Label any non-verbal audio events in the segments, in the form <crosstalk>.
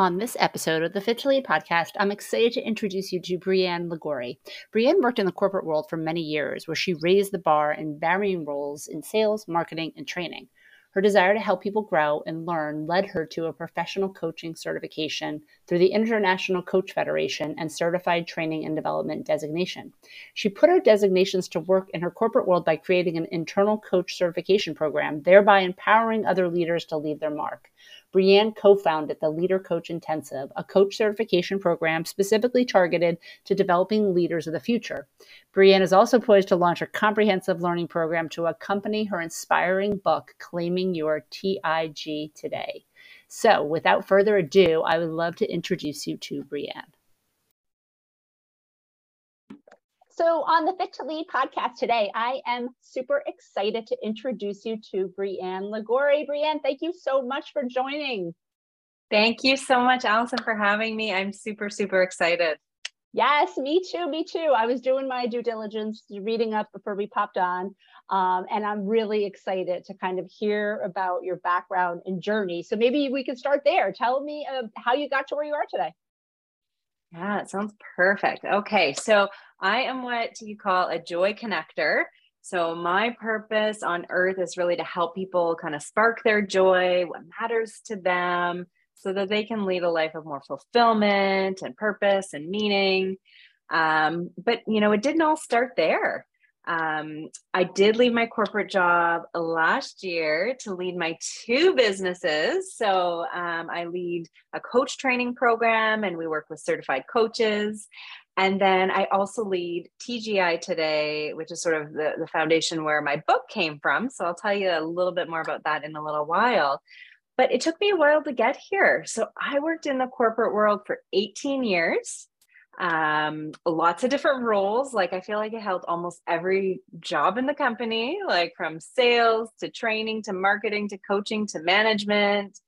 On this episode of the Fit to Lead podcast, I'm excited to introduce you to Brianne Liguori. Brianne worked in the corporate world for many years, where she raised the bar in varying roles in sales, marketing, and training. Her desire to help people grow and learn led her to a professional coaching certification through the International Coach Federation and Certified Training and Development designation. She put her designations to work in her corporate world by creating an internal coach certification program, thereby empowering other leaders to leave their mark. Brianne co founded the Leader Coach Intensive, a coach certification program specifically targeted to developing leaders of the future. Brianne is also poised to launch a comprehensive learning program to accompany her inspiring book, Claiming Your TGI Today. So, without further ado, I would love to introduce you to Brianne. So, on the Fit to Lead podcast today, I am super excited to introduce you to Brianne Liguori. Brianne, thank you so much for joining. Thank you so much, Allison, for having me. I'm super, super excited. Yes, me too, me too. I was doing my due diligence, reading up before we popped on, um, and I'm really excited to kind of hear about your background and journey. So maybe we can start there. Tell me uh, how you got to where you are today. Yeah, it sounds perfect. Okay, so I am what you call a joy connector. So, my purpose on earth is really to help people kind of spark their joy, what matters to them, so that they can lead a life of more fulfillment and purpose and meaning. Um, but, you know, it didn't all start there. Um, I did leave my corporate job last year to lead my two businesses. So um, I lead a coach training program and we work with certified coaches. And then I also lead TGI today, which is sort of the, the foundation where my book came from. So I'll tell you a little bit more about that in a little while. But it took me a while to get here. So I worked in the corporate world for 18 years um, lots of different roles. Like I feel like I held almost every job in the company, like from sales to training to marketing to coaching to management.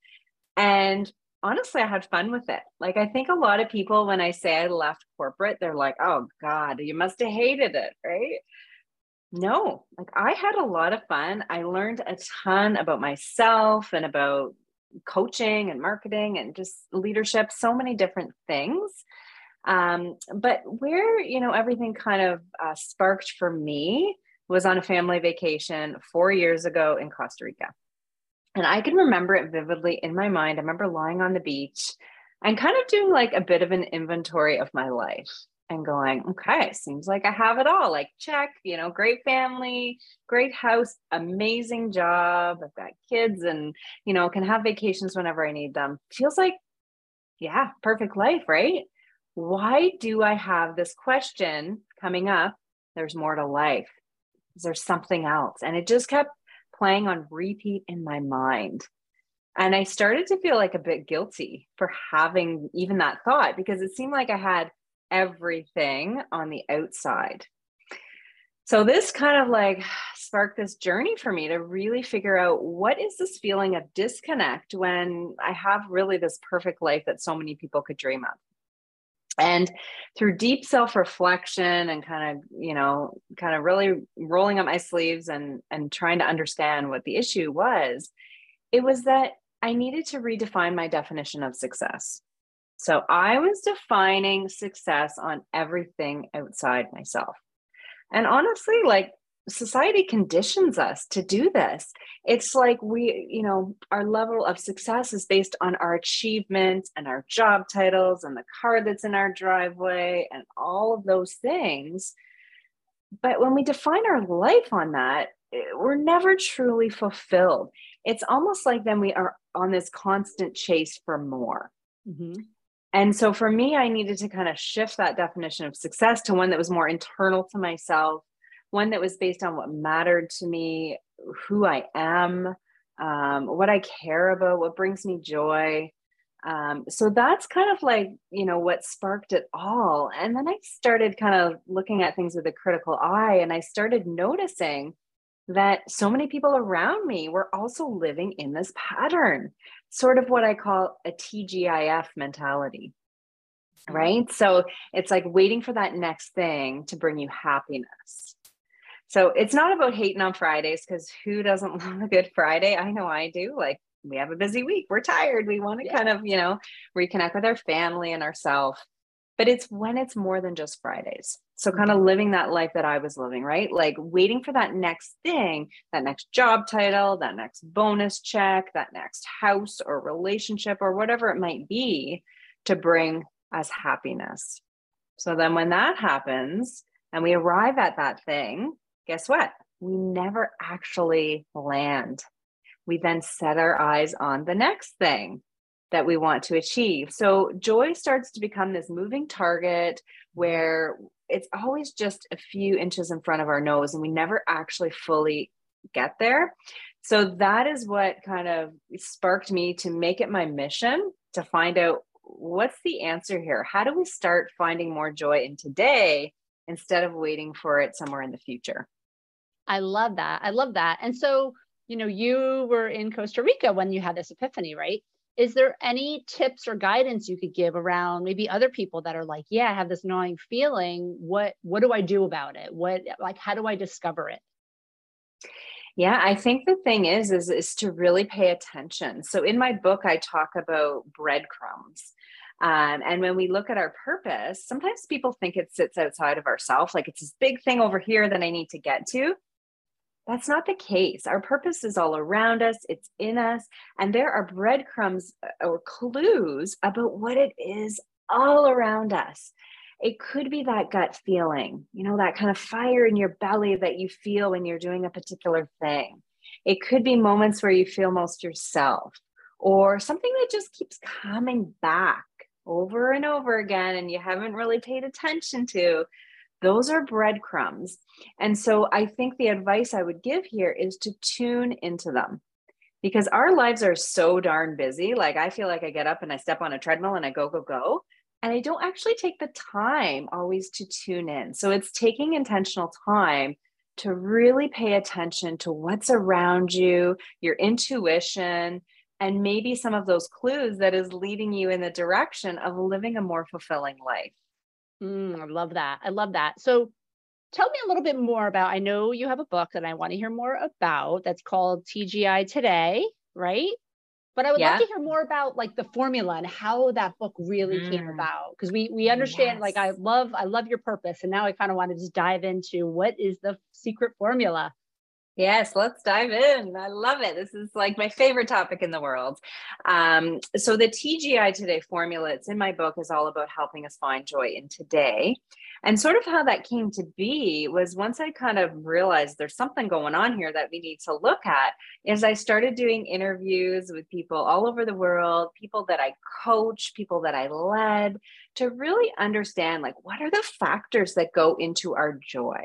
And honestly, I had fun with it. Like I think a lot of people, when I say I left corporate, they're like, oh God, you must have hated it, right? No, like I had a lot of fun. I learned a ton about myself and about coaching and marketing and just leadership, so many different things. Um, but where, you know, everything kind of uh, sparked for me was on a family vacation four years ago in Costa Rica. And I can remember it vividly in my mind. I remember lying on the beach and kind of doing like a bit of an inventory of my life and going, okay, seems like I have it all. Like, check, you know, great family, great house, amazing job. I've got kids and, you know, can have vacations whenever I need them. Feels like, yeah, perfect life, right? Why do I have this question coming up? There's more to life. Is there something else? And it just kept playing on repeat in my mind. And I started to feel like a bit guilty for having even that thought because it seemed like I had everything on the outside. So this kind of like sparked this journey for me to really figure out what is this feeling of disconnect when I have really this perfect life that so many people could dream of. And through deep self reflection and kind of, you know, kind of really rolling up my sleeves and, and trying to understand what the issue was, it was that I needed to redefine my definition of success. So I was defining success on everything outside myself. And honestly, like society conditions us to do this. It's like we, you know, our level of success is based on our achievements and our job titles and the car that's in our driveway and all of those things. But when we define our life on that, eh, we're never truly fulfilled. It's almost like then we are on this constant chase for more. Mm-hmm. And so for me, I needed to kind of shift that definition of success to one that was more internal to myself one that was based on what mattered to me, who I am, um, what I care about, what brings me joy. Um, so that's kind of like, you know, what sparked it all. And then I started kind of looking at things with a critical eye and I started noticing that so many people around me were also living in this pattern, sort of what I call a TGIF mentality. Right. So it's like waiting for that next thing to bring you happiness. So it's not about hating on Fridays because who doesn't <laughs> love a good Friday? I know I do. Like we have a busy week. We're tired. We want to yeah. kind of, you know, reconnect with our family and ourselves. But it's when it's more than just Fridays. So kind of mm-hmm. living that life that I was living, right? Like waiting for that next thing, that next job title, that next bonus check, that next house or relationship or whatever it might be to bring us happiness. So then when that happens and we arrive at that thing, guess what? We never actually land. We then set our eyes on the next thing that we want to achieve. So joy starts to become this moving target where it's always just a few inches in front of our nose and we never actually fully get there. So that is what kind of sparked me to make it my mission to find out what's the answer here? How do we start finding more joy in today instead of waiting for it somewhere in the future? I love that. I love that. And so, you know, you were in Costa Rica when you had this epiphany, right? Is there any tips or guidance you could give around maybe other people that are like, yeah, I have this gnawing feeling. What what do I do about it? What like how do I discover it? Yeah, I think the thing is, is is to really pay attention. So in my book, I talk about breadcrumbs. Um, and when we look at our purpose, sometimes people think it sits outside of ourselves, like it's this big thing over here that I need to get to. That's not the case. Our purpose is all around us, it's in us, and there are breadcrumbs uh, or clues about what it is all around us. It could be that gut feeling, you know, that kind of fire in your belly that you feel when you're doing a particular thing. It could be moments where you feel most yourself or something that just keeps coming back over and over again and you haven't really paid attention to. Those are breadcrumbs. And so I think the advice I would give here is to tune into them because our lives are so darn busy. Like I feel like I get up and I step on a treadmill and I go, go, go and I don't actually take the time always to tune in. So it's taking intentional time to really pay attention to what's around you, your intuition, and maybe some of those clues that is leading you in the direction of living a more fulfilling life. Mm, I love that. I love that. So tell me a little bit more about I know you have a book that I want to hear more about that's called TGI Today, right? But I would yeah. love to hear more about like the formula and how that book really mm. came about. Because we we understand yes. like I love I love your purpose. And now I kind of want to just dive into what is the secret formula. Yes, let's dive in. I love it. This is like my favorite topic in the world. Um, so, the TGI Today formula, it's in my book, is all about helping us find joy in today. And sort of how that came to be was once I kind of realized there's something going on here that we need to look at, is I started doing interviews with people all over the world, people that I coach, people that I led, to really understand like what are the factors that go into our joy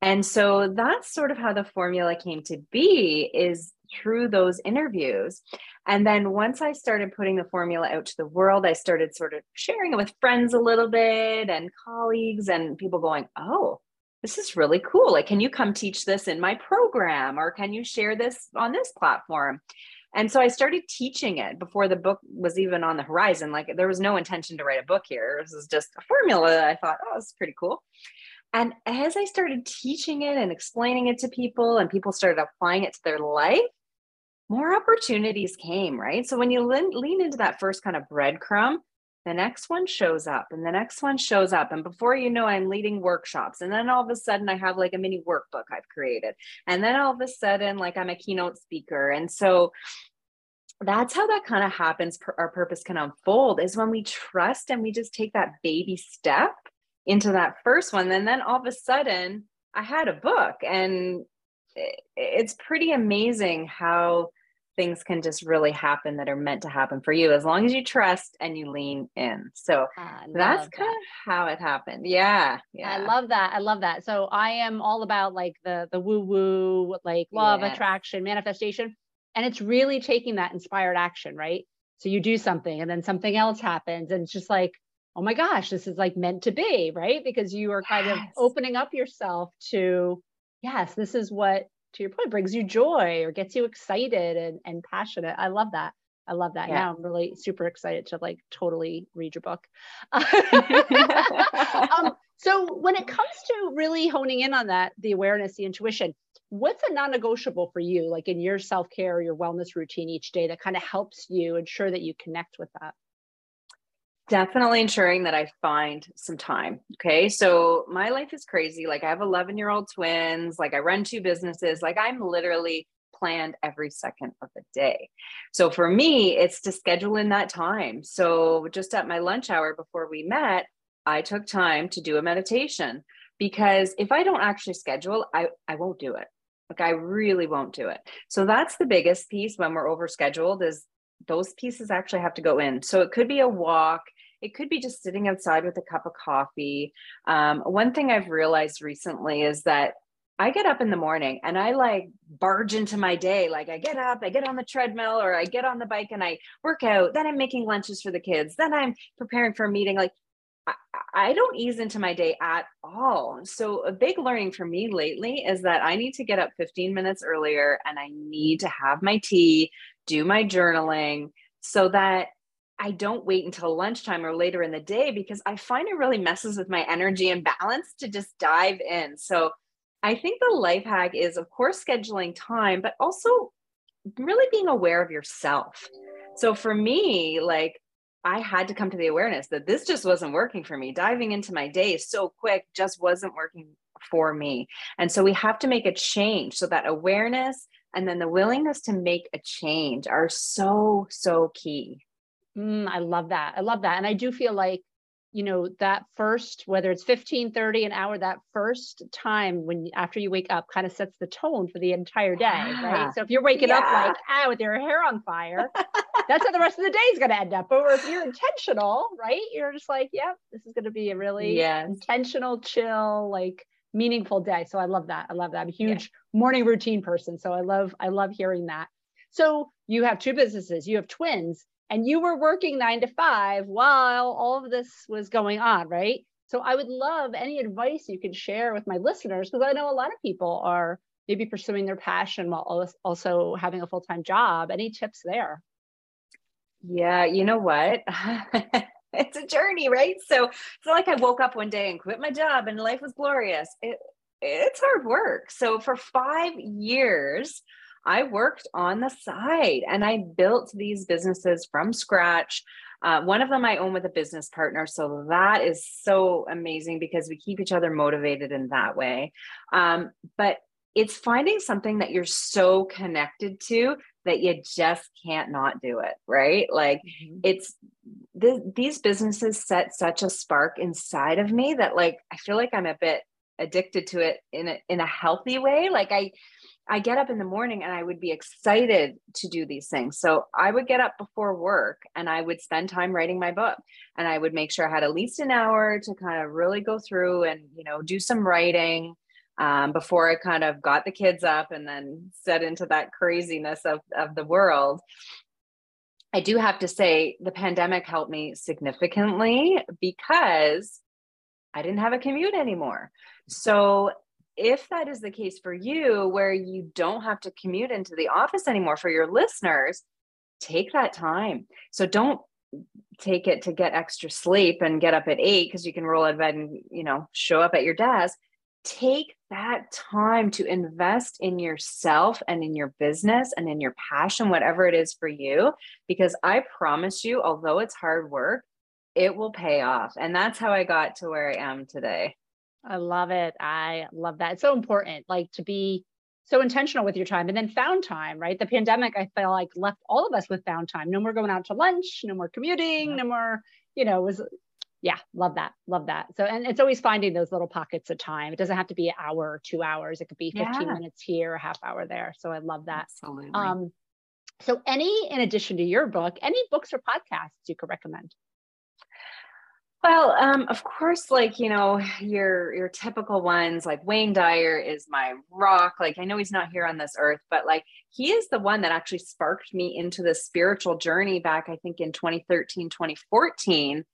and so that's sort of how the formula came to be is through those interviews. And then once I started putting the formula out to the world, I started sort of sharing it with friends a little bit and colleagues and people going, "Oh, this is really cool. Like can you come teach this in my program or can you share this on this platform?" And so I started teaching it before the book was even on the horizon. Like there was no intention to write a book here. This is just a formula. That I thought, oh, this is pretty cool. And as I started teaching it and explaining it to people, and people started applying it to their life, more opportunities came, right? So when you lean, lean into that first kind of breadcrumb, the next one shows up and the next one shows up. And before you know, I'm leading workshops. And then all of a sudden, I have like a mini workbook I've created. And then all of a sudden, like I'm a keynote speaker. And so that's how that kind of happens. Our purpose can unfold is when we trust and we just take that baby step into that first one. And then all of a sudden, I had a book, and it's pretty amazing how things can just really happen that are meant to happen for you as long as you trust and you lean in. So that's kind of how it happened. Yeah. Yeah. I love that. I love that. So I am all about like the the woo woo, like love, yes. attraction, manifestation. And it's really taking that inspired action, right? So you do something and then something else happens. And it's just like oh my gosh, this is like meant to be, right? Because you are kind of opening up yourself to, yes, this is what, to your point, brings you joy or gets you excited and, and passionate. I love that. I love that. Yeah. Now I'm really super excited to like totally read your book. <laughs> um, <laughs> so when it comes to really honing in on that, the awareness, the intuition, what's a non-negotiable for you like in your self-care your wellness routine each day that kind of helps you ensure that you connect with that definitely ensuring that i find some time okay so my life is crazy like i have 11 year old twins like i run two businesses like i'm literally planned every second of the day so for me it's to schedule in that time so just at my lunch hour before we met i took time to do a meditation because if i don't actually schedule i i won't do it like I really won't do it. So that's the biggest piece when we're overscheduled is those pieces actually have to go in. So it could be a walk. It could be just sitting outside with a cup of coffee. Um, one thing I've realized recently is that I get up in the morning and I like barge into my day. Like I get up, I get on the treadmill or I get on the bike and I work out. Then I'm making lunches for the kids. Then I'm preparing for a meeting. Like I don't ease into my day at all. So, a big learning for me lately is that I need to get up 15 minutes earlier and I need to have my tea, do my journaling so that I don't wait until lunchtime or later in the day because I find it really messes with my energy and balance to just dive in. So, I think the life hack is, of course, scheduling time, but also really being aware of yourself. So, for me, like, I had to come to the awareness that this just wasn't working for me. Diving into my day so quick just wasn't working for me. And so we have to make a change. So that awareness and then the willingness to make a change are so, so key. Mm, I love that. I love that. And I do feel like you know that first whether it's 15 30 an hour that first time when after you wake up kind of sets the tone for the entire day yeah. right so if you're waking yeah. up like ah with your hair on fire <laughs> that's how the rest of the day is going to end up but if you're intentional right you're just like yeah this is going to be a really yes. intentional chill like meaningful day so i love that i love that i'm a huge yeah. morning routine person so i love i love hearing that so you have two businesses you have twins and you were working nine to five while all of this was going on, right? So I would love any advice you could share with my listeners because I know a lot of people are maybe pursuing their passion while also having a full time job. Any tips there? Yeah, you know what? <laughs> it's a journey, right? So it's not like I woke up one day and quit my job and life was glorious. It, it's hard work. So for five years, I worked on the side and I built these businesses from scratch. Uh, one of them I own with a business partner. So that is so amazing because we keep each other motivated in that way. Um, but it's finding something that you're so connected to that you just can't not do it, right? Like mm-hmm. it's th- these businesses set such a spark inside of me that like I feel like I'm a bit addicted to it in a in a healthy way. Like I I get up in the morning and I would be excited to do these things. So I would get up before work and I would spend time writing my book and I would make sure I had at least an hour to kind of really go through and, you know, do some writing um, before I kind of got the kids up and then set into that craziness of, of the world. I do have to say the pandemic helped me significantly because I didn't have a commute anymore. So if that is the case for you, where you don't have to commute into the office anymore for your listeners, take that time. So don't take it to get extra sleep and get up at eight because you can roll out of bed and you know show up at your desk. Take that time to invest in yourself and in your business and in your passion, whatever it is for you, because I promise you, although it's hard work, it will pay off. And that's how I got to where I am today. I love it. I love that. It's so important, like to be so intentional with your time and then found time, right? The pandemic, I feel like left all of us with found time. No more going out to lunch, no more commuting, no more, you know, was yeah, love that. Love that. So, and it's always finding those little pockets of time. It doesn't have to be an hour or two hours. It could be 15 yeah. minutes here, a half hour there. So I love that. Absolutely. Um, so any, in addition to your book, any books or podcasts you could recommend? Well, um, of course, like you know, your your typical ones, like Wayne Dyer is my rock. Like I know he's not here on this earth, but like he is the one that actually sparked me into the spiritual journey back, I think in 2013, 2014,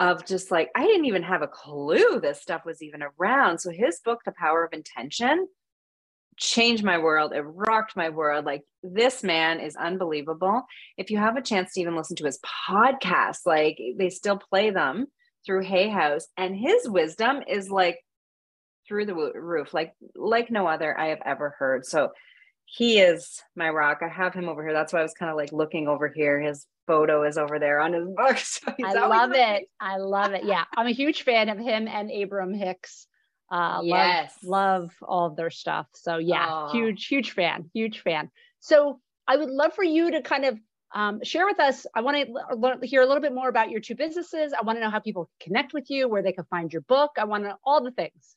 of just like I didn't even have a clue this stuff was even around. So his book, The Power of Intention, changed my world. It rocked my world. Like this man is unbelievable. If you have a chance to even listen to his podcast, like they still play them through Hay House, and his wisdom is like through the roof, like like no other I have ever heard. So he is my rock. I have him over here. That's why I was kind of like looking over here. His photo is over there on his book. <laughs> So I love it. I love it. Yeah, I'm a huge fan of him and Abraham Hicks. Uh, yes. Love, love all of their stuff. So yeah, oh. huge, huge fan, huge fan. So I would love for you to kind of um, share with us. I want to hear a little bit more about your two businesses. I want to know how people connect with you, where they can find your book. I want to all the things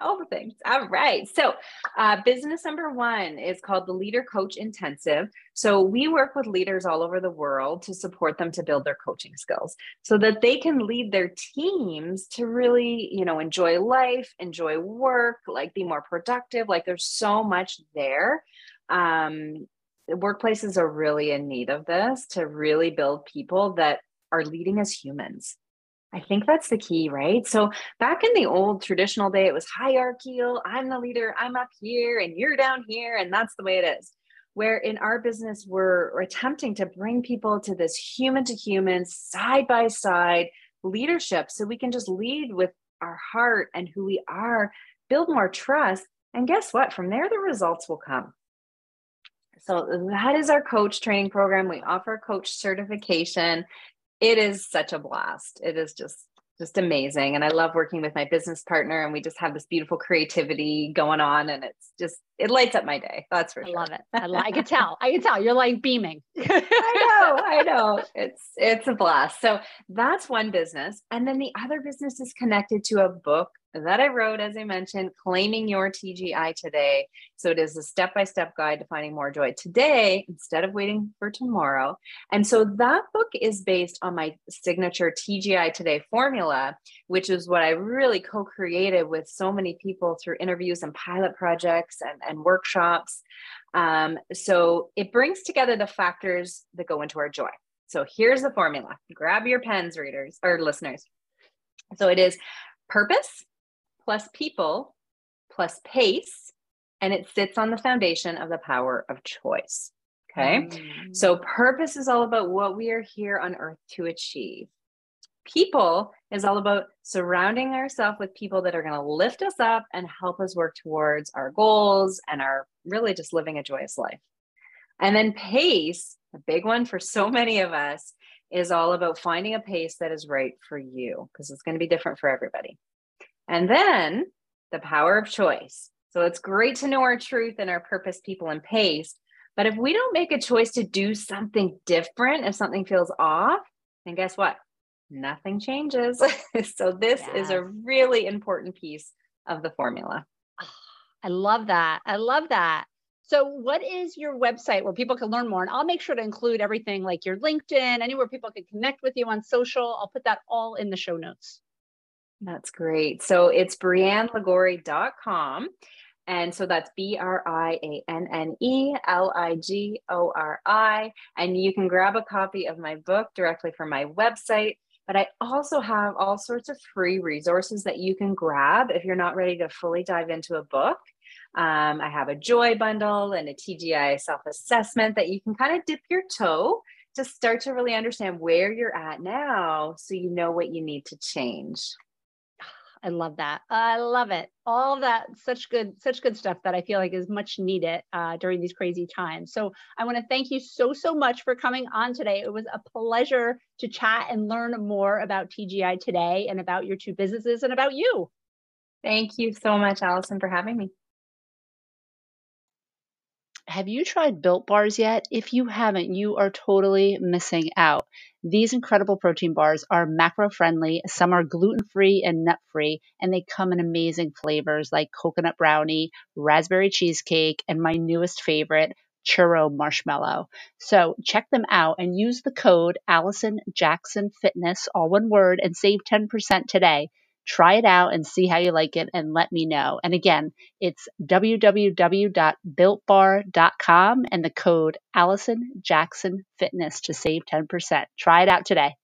all the things. All right. So, uh, business number one is called the Leader Coach Intensive. So, we work with leaders all over the world to support them to build their coaching skills so that they can lead their teams to really, you know, enjoy life, enjoy work, like be more productive. Like, there's so much there. Um, workplaces are really in need of this to really build people that are leading as humans I think that's the key, right? So back in the old traditional day, it was hierarchical. I'm the leader, I'm up here, and you're down here, and that's the way it is. Where in our business, we're, we're attempting to bring people to this human to human, side by side leadership so we can just lead with our heart and who we are, build more trust. And guess what? From there, the results will come. So that is our coach training program. We offer coach certification it is such a blast. It is just just amazing. And i love working with my business partner and we just have this beautiful creativity going on and it's just it lights up my day that's for I sure. love it. I, lo- I can tell. I can tell. You're like beaming. <laughs> I know i know. It's it's a blast. So that's one business. And then the other business is connected to a book that I wrote, as I mentioned, Claiming Your TGI Today. So it is a step by step guide to finding more joy today instead of waiting for tomorrow. And so that book is based on my signature TGI Today formula, which is what I really co created with so many people through interviews and pilot projects and, and workshops. Um, so it brings together the factors that go into our joy. So here's the formula grab your pens, readers or listeners. So it is purpose, plus people plus pace, and it sits on the foundation of the power of choice. Okay. Mm. So, purpose is all about what we are here on earth to achieve. People is all about surrounding ourselves with people that are going to lift us up and help us work towards our goals and our really just living a joyous life. And then pace, a big one for so many of us, is all about finding a pace that is right for you because it's going to be different for everybody. And then the power of choice. So it's great to know our truth and our purpose, people, and pace. But if we don't make a choice to do something different, if something feels off, then guess what? Nothing changes. <laughs> so this yes. is a really important piece of the formula. Ah, I love that. I love that. So, what is your website where people can learn more? And I'll make sure to include everything like your LinkedIn, anywhere people can connect with you on social. I'll put that all in the show notes. That's great. So it's briannelligori.com. And so that's B R I A N N E L I G O R I. And you can grab a copy of my book directly from my website. But I also have all sorts of free resources that you can grab if you're not ready to fully dive into a book. Um, I have a joy bundle and a TGI self assessment that you can kind of dip your toe to start to really understand where you're at now so you know what you need to change. I love that. I love it. All that such good, such good stuff that I feel like is much needed uh, during these crazy times. So I want to thank you so so much for coming on today. It was a pleasure to chat and learn more about TGI today and about your two businesses and about you. Thank you so much, Allison, for having me. Have you tried built bars yet? If you haven't, you are totally missing out. These incredible protein bars are macro friendly. Some are gluten free and nut free, and they come in amazing flavors like coconut brownie, raspberry cheesecake, and my newest favorite, churro marshmallow. So check them out and use the code Allison Jackson Fitness, all one word, and save 10% today. Try it out and see how you like it and let me know. And again, it's www.builtbar.com and the code Allison Jackson Fitness to save 10%. Try it out today.